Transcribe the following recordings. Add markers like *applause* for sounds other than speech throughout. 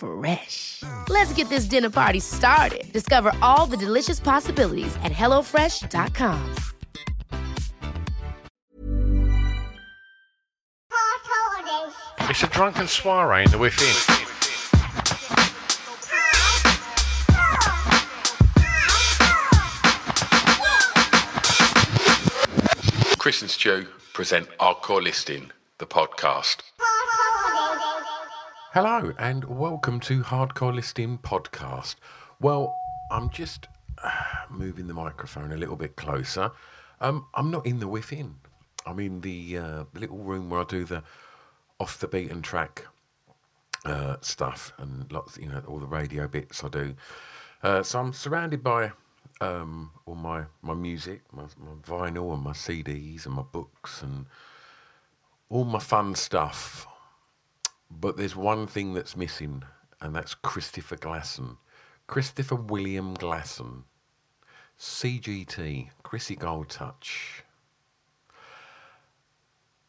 Fresh. Let's get this dinner party started. Discover all the delicious possibilities at hellofresh.com. It's a drunken soiree in the within. Chris and Stu present Hardcore Listening, the podcast. Hello and welcome to Hardcore Listening Podcast. Well, I'm just uh, moving the microphone a little bit closer. Um, I'm not in the within. I'm in the uh, little room where I do the off the beaten track uh, stuff and lots, you know, all the radio bits I do. Uh, so I'm surrounded by um, all my my music, my, my vinyl and my CDs and my books and all my fun stuff. But there's one thing that's missing, and that's Christopher Glasson. Christopher William Glasson. CGT, Chrissy Gold Touch.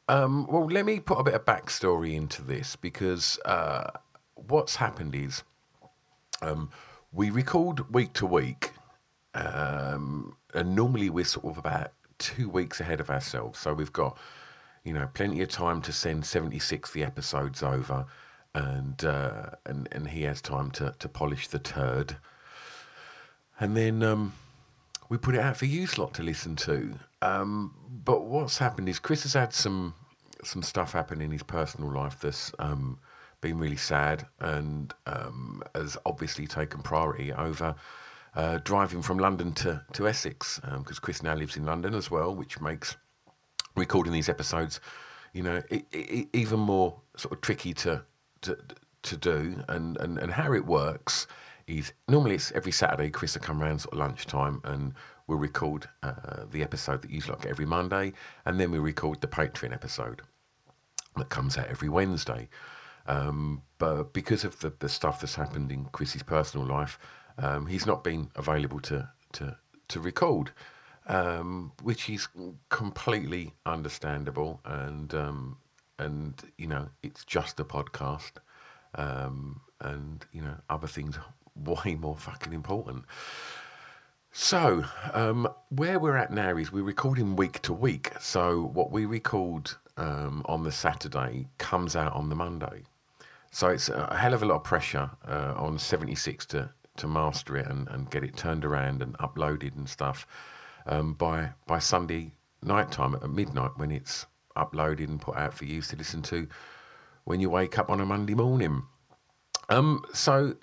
Um, well, let me put a bit of backstory into this because uh, what's happened is um, we record week to week, um, and normally we're sort of about two weeks ahead of ourselves. So we've got, you know, plenty of time to send 76 the episodes over, and uh, and and he has time to to polish the turd, and then um, we put it out for you lot to listen to. Um, but what's happened is Chris has had some some stuff happen in his personal life that's um, been really sad and um, has obviously taken priority over uh, driving from London to, to Essex because Chris now lives in London as well, which makes recording these episodes, you know, i i even more sort of tricky to to to do. And, and, and how it works is normally it's every Saturday. Chris will come around sort of lunchtime and we'll record uh, the episode that you get every Monday, and then we record the Patreon episode that comes out every Wednesday. Um, but because of the, the stuff that's happened in Chris's personal life, um, he's not been available to to to record, um, which is completely understandable. And um, and you know, it's just a podcast, um, and you know, other things *laughs* way more fucking important. So, um, where we're at now is we're recording week to week. So, what we record um, on the Saturday comes out on the Monday. So, it's a hell of a lot of pressure uh, on 76 to, to master it and, and get it turned around and uploaded and stuff um, by, by Sunday night time at midnight when it's uploaded and put out for you to listen to when you wake up on a Monday morning. Um, so,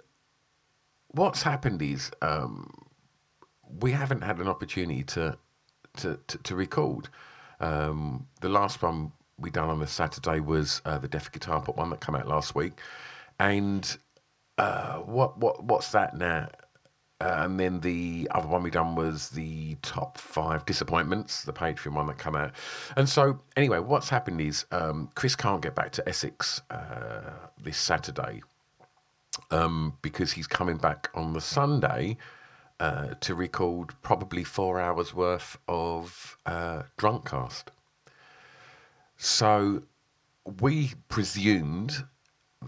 what's happened is. Um, we haven't had an opportunity to to, to, to record. Um, the last one we done on the Saturday was uh, the Def Guitar Pop one that came out last week, and uh, what what what's that now? And then the other one we done was the top five disappointments, the Patreon one that come out. And so, anyway, what's happened is um, Chris can't get back to Essex uh, this Saturday um, because he's coming back on the Sunday uh, to record probably four hours worth of uh, Drunkcast. So we presumed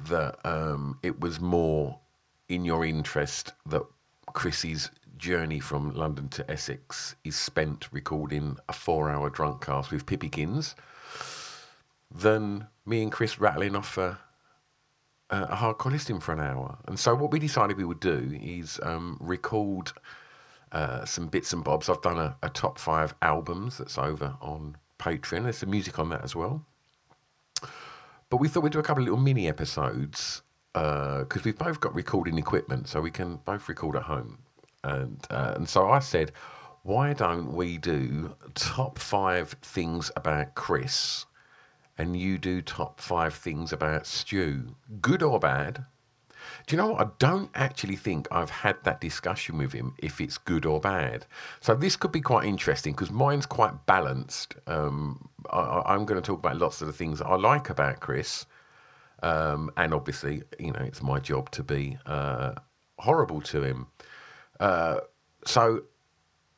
that um, it was more in your interest that Chrissy's journey from London to Essex is spent recording a four hour Drunkcast with Pippykins than me and Chris rattling off a a hardcore listing for an hour. And so what we decided we would do is um, record uh, some bits and bobs. I've done a, a, top five albums that's over on Patreon. There's some music on that as well. But we thought we'd do a couple of little mini episodes because uh, we've both got recording equipment, so we can both record at home. And uh, and so I said, why don't we do top five things about Chris, and you do top five things about Stu, good or bad? Do you know what? I don't actually think I've had that discussion with him if it's good or bad. So this could be quite interesting because mine's quite balanced. Um, I, am going to talk about lots of the things I like about Chris. Um, and obviously, you know, it's my job to be uh, horrible to him. Uh, so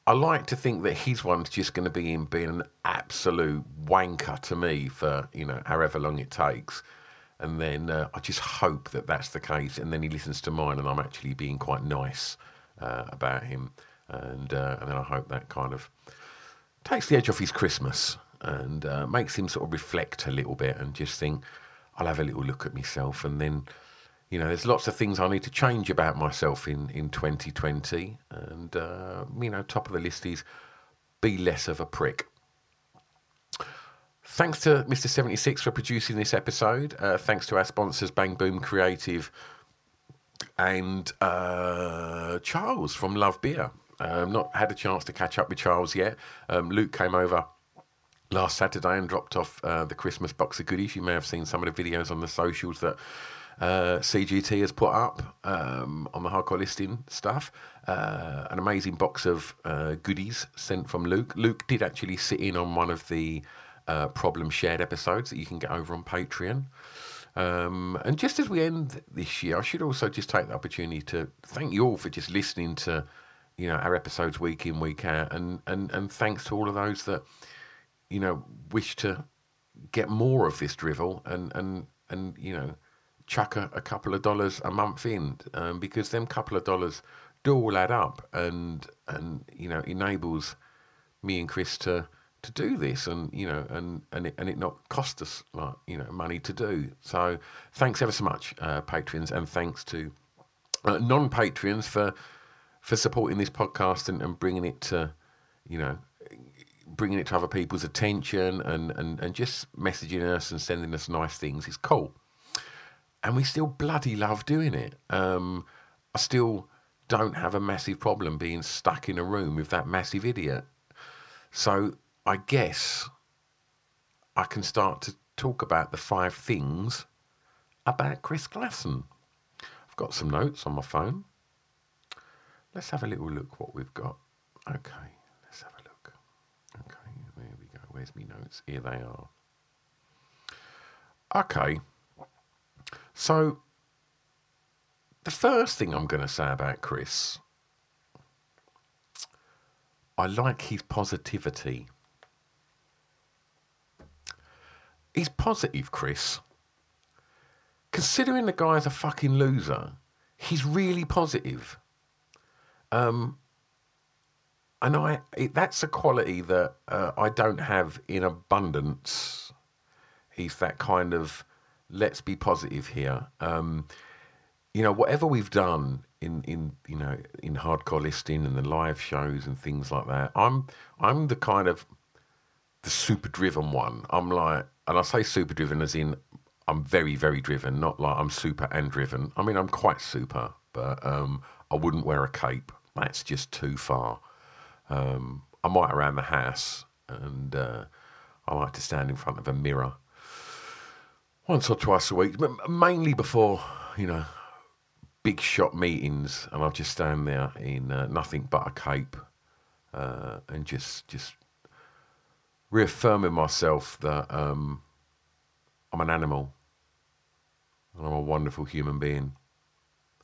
I like to think that his one's just going to be him being an absolute wanker to me for, you know, however long it takes. And then uh, I just hope that that's the case. And then he listens to mine, and I'm actually being quite nice uh, about him. And uh, and then I hope that kind of takes the edge off his Christmas and uh, makes him sort of reflect a little bit and just think, I'll have a little look at myself. And then, you know, there's lots of things I need to change about myself in, in 2020. And, uh, you know, top of the list is be less of a prick. Thanks to Mr. 76 for producing this episode. Uh, thanks to our sponsors, Bang Boom Creative and uh, Charles from Love Beer. Um, not had a chance to catch up with Charles yet. Um, Luke came over last Saturday and dropped off uh, the Christmas box of goodies. You may have seen some of the videos on the socials that uh, CGT has put up um, on the hardcore listing stuff. Uh, an amazing box of uh, goodies sent from Luke. Luke did actually sit in on one of the uh, problem shared episodes that you can get over on Patreon. Um, and just as we end this year, I should also just take the opportunity to thank you all for just listening to, you know, our episodes week in week out, and and and thanks to all of those that, you know, wish to get more of this drivel and and and you know, chuck a, a couple of dollars a month in, um, because them couple of dollars do all add up, and and you know, enables me and Chris to to do this and you know and and it, and it not cost us like you know money to do. So thanks ever so much uh, patrons and thanks to uh, non-patrons for for supporting this podcast and, and bringing it to you know bringing it to other people's attention and, and and just messaging us and sending us nice things is cool and we still bloody love doing it um, i still don't have a massive problem being stuck in a room with that massive idiot so I guess I can start to talk about the five things about Chris Glasson. I've got some notes on my phone. Let's have a little look what we've got. Okay, let's have a look. Okay, there go. Notes? Here they are. Okay, so the first thing I'm going to say about Chris, I like his positivity. he's positive, Chris. Considering the guy's a fucking loser, he's really positive. Um, and I it, that's a quality that uh, I don't have in abundance. He's that kind of let's be positive here. Um, you know, whatever we've done in in you know in hardcore listing and the live shows and things like that, I'm I'm the kind of the super driven one. I'm like and I say super driven as in I'm very, very driven, not like I'm super and driven. I mean, I'm quite super, but um, I wouldn't wear a cape. That's just too far. Um, I might around the house, and uh, I like to stand in front of a mirror once or twice a week, but mainly before, you know, big shot meetings, and I'll just stand there in uh, nothing but a cape uh, and just just reaffirming myself that um, I'm an animal and I'm a wonderful human being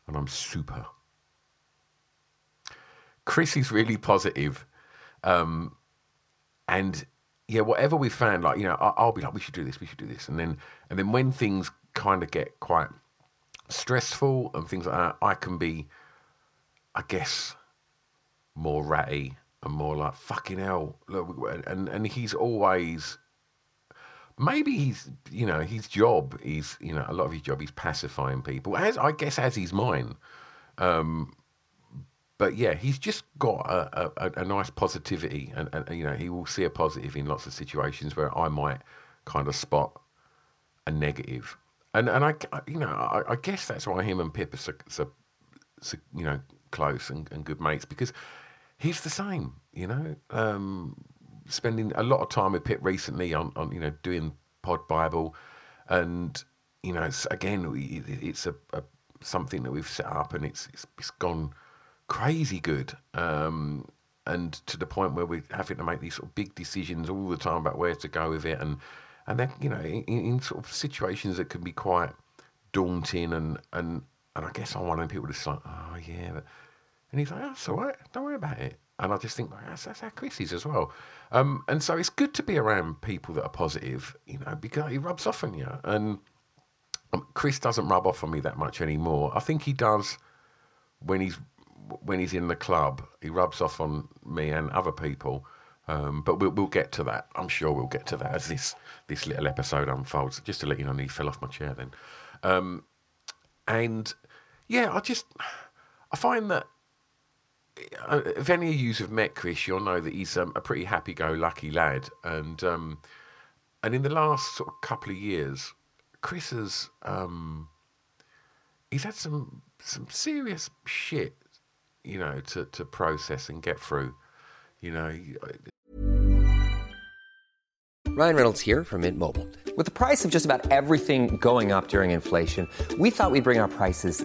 and I'm super. Chris is really positive. Um, and yeah, whatever we found, like, you know, I'll, I'll be like, we should do this, we should do this. And then, and then when things kind of get quite stressful and things like that, I can be, I guess, more ratty and more like fucking hell. And and he's always maybe he's you know his job is you know a lot of his job is pacifying people as I guess as is mine. Um, but yeah, he's just got a, a, a nice positivity, and, and you know he will see a positive in lots of situations where I might kind of spot a negative, and and I you know I, I guess that's why him and Pip are so, so, so you know close and, and, good mates because he's the same, you know. Um, spending a lot of time with Pip recently on, on you know doing Pod Bible, and you know it's, again it's a, a something that we've set up and it's it's, it's gone crazy good. Um, and to the point where we're having to make these sort of big decisions all the time about where to go with it, and and then you know in, in sort of situations that can be quite daunting, and and and I guess I'm one of the people that's like, oh yeah, but, and he's like, that's all right, don't worry about it, and I just think well, that's, that's how Chris is as well, um, and so it's good to be around people that are positive, you know, because he rubs off on you, and um, Chris doesn't rub off on me that much anymore. I think he does when he's when he's in the club, he rubs off on me and other people. Um, but we'll, we'll get to that. I'm sure we'll get to that as this this little episode unfolds. Just to let you know, he fell off my chair then. Um, and yeah, I just I find that uh, if any of you have met Chris, you'll know that he's um, a pretty happy-go-lucky lad. And um, and in the last sort of couple of years, Chris has um, he's had some some serious shit you know, to, to process and get through. You know. Uh, Ryan Reynolds here from Mint Mobile. With the price of just about everything going up during inflation, we thought we'd bring our prices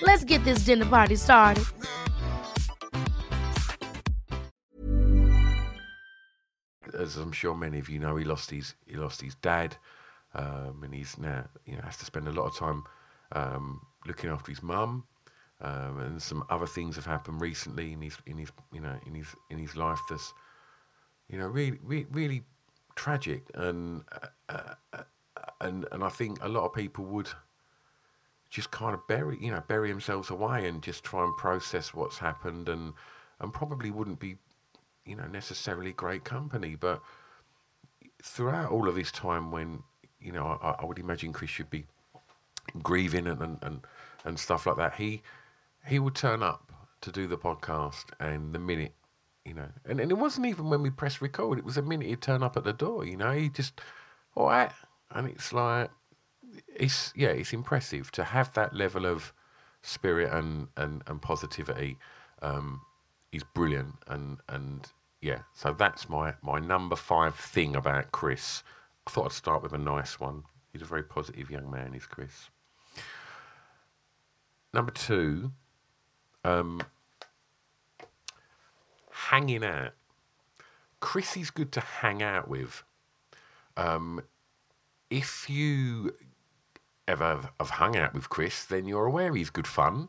Let's get this dinner party started. As I'm sure many of you know, he lost his he lost his dad, um, and he's now you know has to spend a lot of time um, looking after his mum. Um, and some other things have happened recently in his in his you know in his in his life that's you know really really, really tragic, and uh, uh, and and I think a lot of people would just kind of bury you know bury themselves away and just try and process what's happened, and and probably wouldn't be you know necessarily great company, but throughout all of this time when you know I, I would imagine Chris should be grieving and, and, and, and stuff like that, he he would turn up to do the podcast, and the minute you know. And, and it wasn't even when we pressed record, it was a minute he'd turn up at the door, you know. He just, all right. And it's like, it's, yeah, it's impressive to have that level of spirit and, and, and positivity um, is brilliant. And, and yeah, so that's my, my number five thing about Chris. I thought I'd start with a nice one. He's a very positive young man, is Chris. Number two, um, hanging out. Chris is good to hang out with. Um, if you ever have hung out with Chris, then you're aware he's good fun.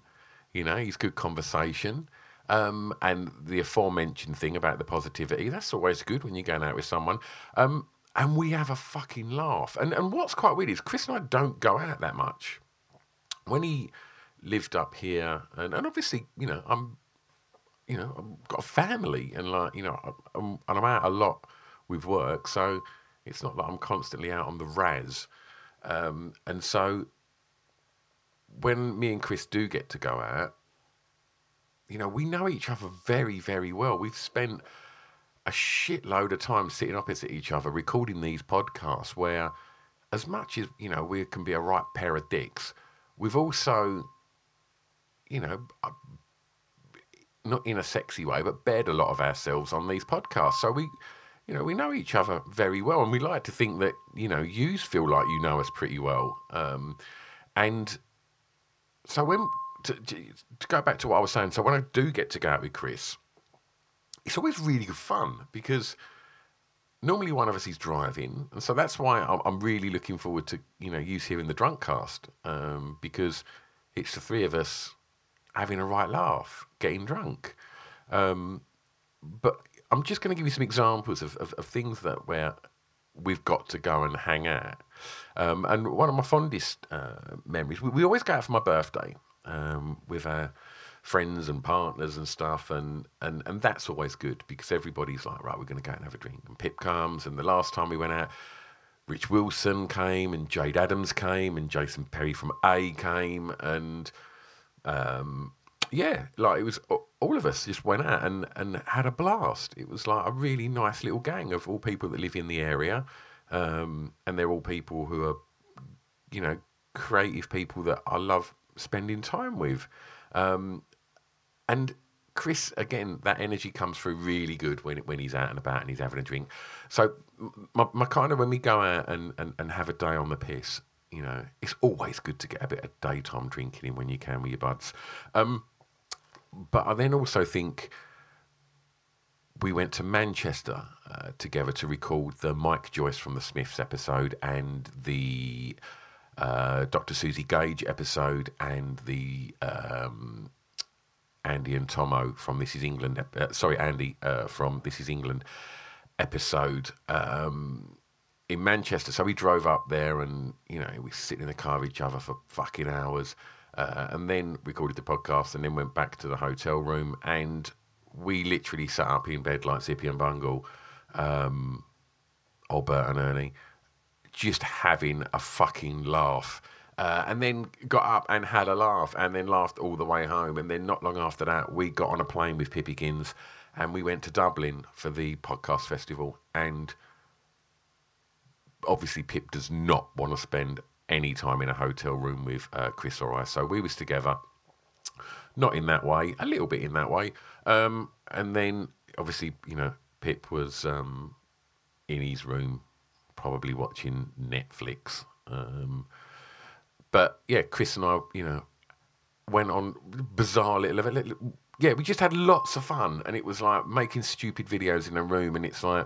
You know, he's good conversation. Um, and the aforementioned thing about the positivity, that's always good when you're going out with someone. Um, and we have a fucking laugh. And, and what's quite weird is Chris and I don't go out that much. When he lived up here, and, and obviously, you know, I'm you know, I've got a family and like, you know, I'm, and I'm out a lot with work. So it's not like I'm constantly out on the raz. Um, and so when me and Chris do get to go out, you know, we know each other very, very well. We've spent a shitload of time sitting opposite each other recording these podcasts where, as much as, you know, we can be a right pair of dicks, we've also, you know, uh, not in a sexy way, but bared a lot of ourselves on these podcasts. So we, you know, we know each other very well, and we like to think that you know you feel like you know us pretty well. Um, and so when to, to, go back to what I was saying, so when I do get to go out with Chris, it's always really fun because normally one of us is driving, and so that's why I'm, really looking forward to you know here in the drunk cast um, because it's the three of us having a right laugh, getting drunk. Um, but I'm just going to give you some examples of, of, of, things that where we've got to go and hang out. Um, and one of my fondest uh, memories, we, we, always go out for my birthday um, with our friends and partners and stuff, and, and, and that's always good because everybody's like, right, we're going to go out and have a drink. And Pip comes, and the last time we went out, Rich Wilson came, and Jade Adams came, and Jason Perry from A came, and um, yeah, like it was all of us just went out and, and had a blast. It was like a really nice little gang of all people that live in the area, um, and they're all people who are, you know, creative people that I love spending time with, um, and Chris again, that energy comes through really good when when he's out and about and he's having a drink. So my, my kind of when we go out and, and, and have a day on the piss, you know, it's always good to get a bit of daytime drinking in when you can with your buds. Um, but I then also think we went to Manchester uh, together to record the Mike Joyce from the Smiths episode and the uh, Dr. Susie Gage episode and the um, Andy and Tomo from This Is England. Uh, sorry, Andy uh, from This Is England episode. Um, in Manchester. So we drove up there and, you know, we sit in the car with each other for fucking hours. Uh, and then recorded the podcast and then went back to the hotel room and we literally sat up in bed like Zippy and Bungle, um, Albert and Ernie, just having a fucking laugh. Uh, and then got up and had a laugh and then laughed all the way home. And then not long after that, we got on a plane with Pippykins and we went to Dublin for the podcast festival. And obviously Pip does not want to spend any time in a hotel room with uh, Chris or I. So we was together, not in that way, a little bit in that way. Um, and then obviously, you know, Pip was um, in his room, probably watching Netflix. Um, but yeah, Chris and I, you know, went on bizarre little, little, yeah, we just had lots of fun, and it was like making stupid videos in a room, and it's like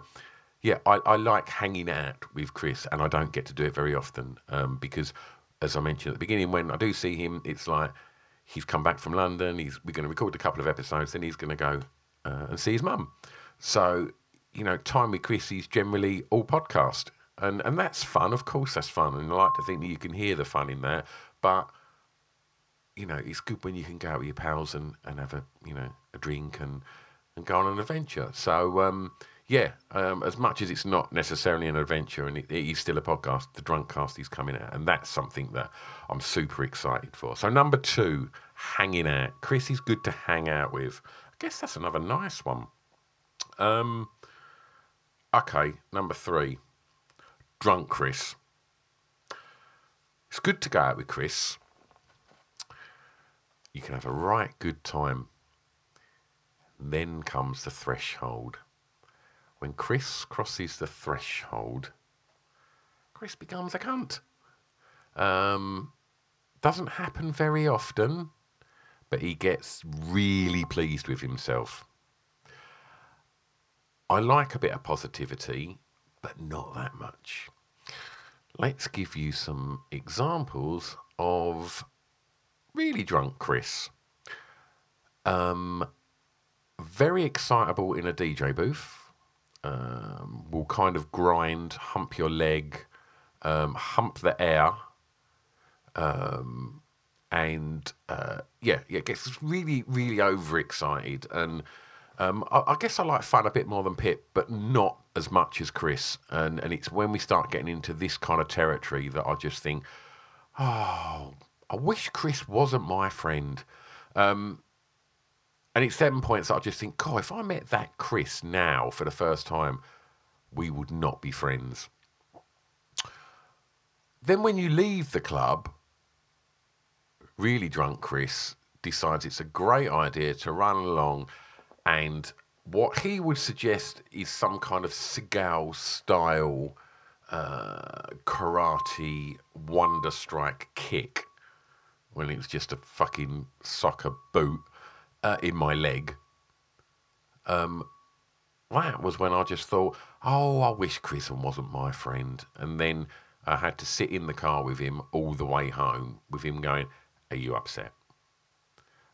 yeah, I, I like hanging out with Chris, and I don't get to do it very often um, because, as I mentioned at the beginning, when I do see him, it's like he's come back from London. He's we're going to record a couple of episodes, then he's going to go uh, and see his mum. So you know, time with Chris is generally all podcast, and and that's fun. Of course, that's fun, and I like to think that you can hear the fun in there. But you know, it's good when you can go out with your pals and, and have a you know a drink and and go on an adventure. So. Um, yeah, um, as much as it's not necessarily an adventure and it, it is still a podcast, the Drunk Cast is coming out, and that's something that I'm super excited for. So, number two, hanging out. Chris is good to hang out with. I guess that's another nice one. Um, okay, number three, drunk Chris. It's good to go out with Chris. You can have a right good time. Then comes the threshold. When Chris crosses the threshold, Chris becomes a cunt. Um, doesn't happen very often, but he gets really pleased with himself. I like a bit of positivity, but not that much. Let's give you some examples of really drunk Chris. Um, very excitable in a DJ booth um, will kind of grind, hump your leg, um, hump the air, um, and uh, yeah, yeah, gets really, really overexcited. And um, I, I, guess I like fun a bit more than Pip, but not as much as Chris. And and it's when we start getting into this kind of territory that I just think, oh, I wish Chris wasn't my friend. Um, and it's seven points I just think, God, if I met that Chris now for the first time, we would not be friends. Then when you leave the club, really drunk Chris decides it's a great idea to run along and what he would suggest is some kind of Seagal style uh, karate wonder strike kick when it was just a fucking soccer boot uh, in my leg. Um, that was when I just thought, oh, I wish Chris wasn't my friend. And then I had to sit in the car with him all the way home, with him going, Are you upset?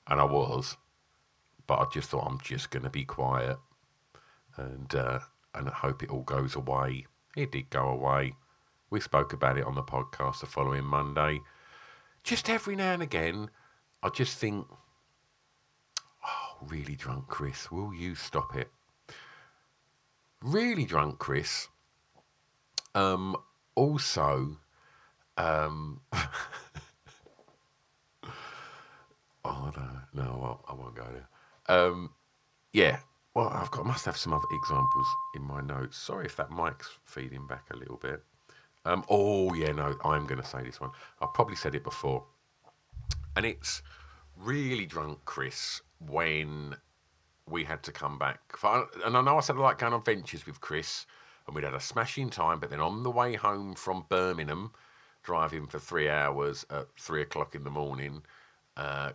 And I was, but I just thought, I'm just going to be quiet and, uh, and I hope it all goes away. It did go away. We spoke about it on the podcast the following Monday. Just every now and again, I just think, really drunk Chris, will you stop it? Really drunk Chris. Um, also, um, *laughs* oh no, no, I won't go there. Um, yeah, well, I've got I must have some other examples in my notes. Sorry if that mic's feeding back a little bit. Um, oh yeah, no, I'm going to say this one. I probably said it before, and it's really drunk, Chris, when we had to come back. And I know I said I like going on ventures with Chris, and we'd had a smashing time. But then on the way home from Birmingham, driving for three hours at three o'clock in the morning, uh,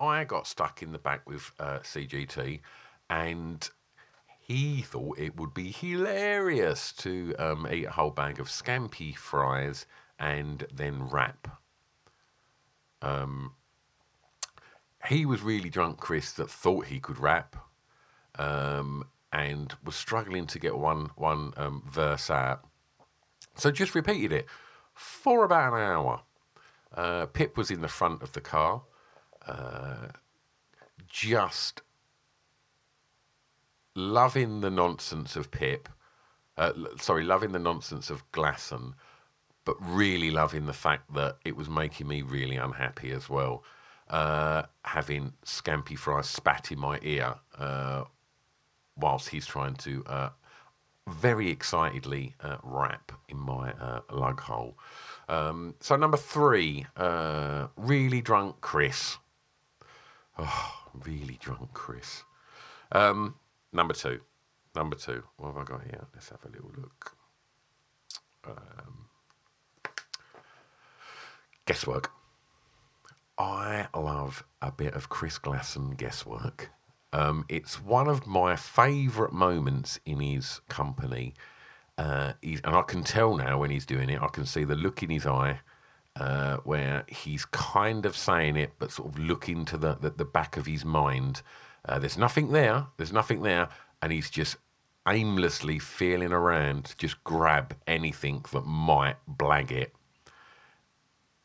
I got stuck in the back with uh, CGT, and he thought it would be hilarious to um, eat a whole bag of scampi fries and then rap. Um, he was really drunk, Chris, that thought he could rap, um, and was struggling to get one one um, verse out. So just repeated it for about an hour. Uh, Pip was in the front of the car, uh, just loving the nonsense of Pip. Uh, sorry, loving the nonsense of Glasson, but really loving the fact that it was making me really unhappy as well. Uh, having Scampy Fry spat in my ear uh, whilst he's trying to uh, very excitedly uh, rap in my uh, lug hole. Um, so, number three, really drunk Chris. Oh, really drunk Chris. Um, Number two. Number two. What have I got here? Let's have a little look. Um, guesswork. I love a bit of Chris Glasson guesswork. Um, it's one of my favourite moments in his company. Uh, and I can tell now when he's doing it, I can see the look in his eye uh, where he's kind of saying it, but sort of looking to the, the, the back of his mind uh, there's nothing there. There's nothing there. And he's just aimlessly feeling around to just grab anything that might blag it.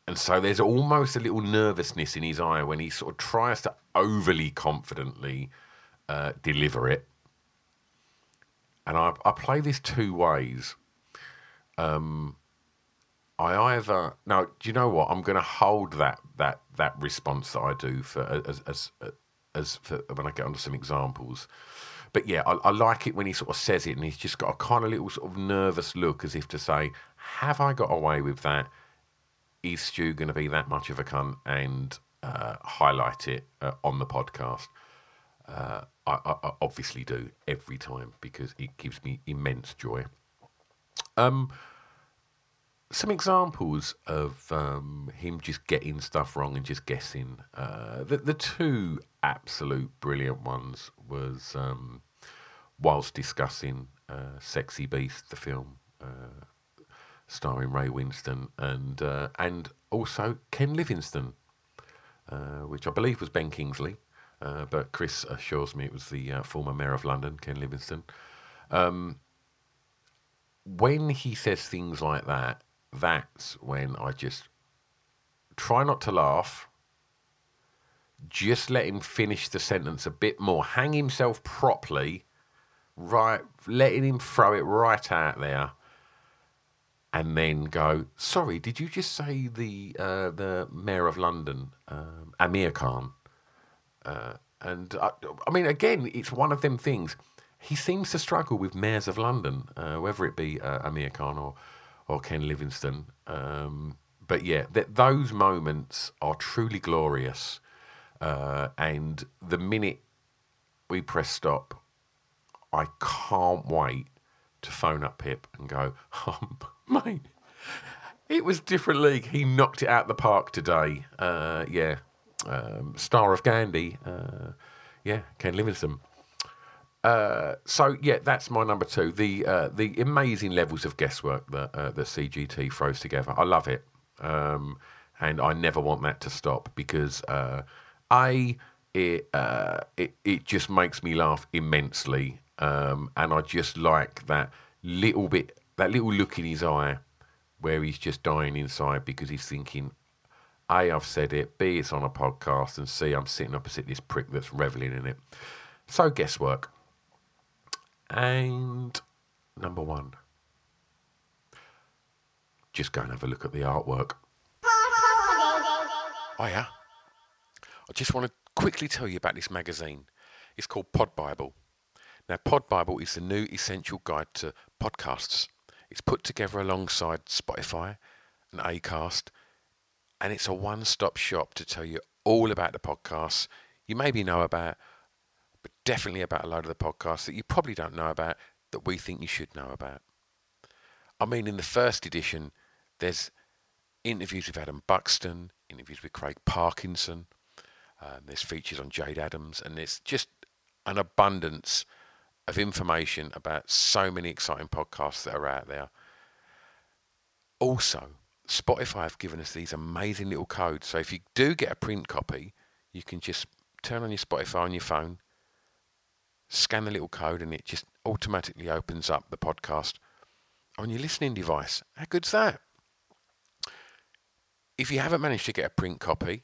And so there's almost a little nervousness in his eye when he sort of tries to overly confidently uh, deliver it. And I, I play this two ways. Um, I either now, do you know what? I'm going to hold that that that response that I do for as as as for, when I get onto some examples. But yeah, I, I, like it when he sort of says it and he's just got a kind of little sort of nervous look as if to say, Have I got away with that? Is Stu going to be that much of a cunt and uh, highlight it uh, on the podcast? Uh, I, I, obviously do every time because it gives me immense joy. Um, some examples of um, him just getting stuff wrong and just guessing. Uh, the, the two absolute brilliant ones was um, whilst discussing uh, Sexy Beast, the film uh, starring Ray Winstone and uh, and also Ken Livingstone, uh, which I believe was Ben Kingsley, uh, but Chris assures me it was the former mayor of London, Ken Livingstone. Um, when he says things like that, that's when I just try not to laugh. Just let him finish the sentence a bit more. Hang himself properly, right? Letting him throw it right out there. And then go, sorry, did you just say the uh, the mayor of London, um, Amir Khan? Uh, and I, I, mean, again, it's one of them things. He seems to struggle with mayors of London, uh, whether it be uh, Amir Khan or or Ken Livingstone. Um, but yeah, th- those moments are truly glorious. Uh, and the minute we press stop, I can't wait to phone up Pip and go, oh, mate, it was different league. He knocked it out the park today. Uh, yeah, um, star of Gandhi. Uh, yeah, Ken Livingstone. Uh, so yeah, that's my number two. The uh, the amazing levels of guesswork that uh, the CGT throws together. I love it, um, and I never want that to stop because uh, a it, uh, it it just makes me laugh immensely, um, and I just like that little bit, that little look in his eye, where he's just dying inside because he's thinking, a, I've said it. B, it's on a podcast. And C, I'm sitting opposite this prick that's reveling in it. So, guesswork. And number one, just go and have a look at the artwork. Oh, yeah. I just want to quickly tell you about this magazine. It's called Pod Bible. Now, Pod Bible is the new essential guide to podcasts. It's put together alongside Spotify and Acast, and it's a one stop shop to tell you all about the podcasts you maybe know about, but definitely about a load of the podcasts that you probably don't know about that we think you should know about. I mean, in the first edition, there's interviews with Adam Buxton, interviews with Craig Parkinson, um, there's features on Jade Adams, and there's just an abundance of information about so many exciting podcasts that are out there. Also, Spotify have given us these amazing little codes. So if you do get a print copy, you can just turn on your Spotify on your phone, scan the little code, and it just automatically opens up the podcast on your listening device. How good's that? If you haven't managed to get a print copy,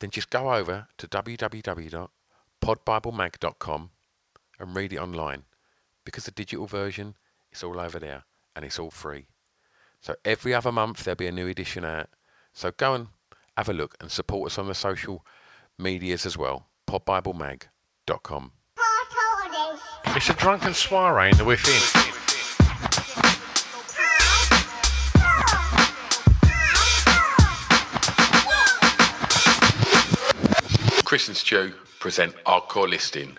then just go over to www.podbiblemag.com and read it online because the digital version is all over there and it's all free. So every other month there'll be a new edition out. So go and have a look and support us on the social medias as well. podbiblemag.com. It's a drunken soiree in the within. Chris and Stu present Our Core Listing,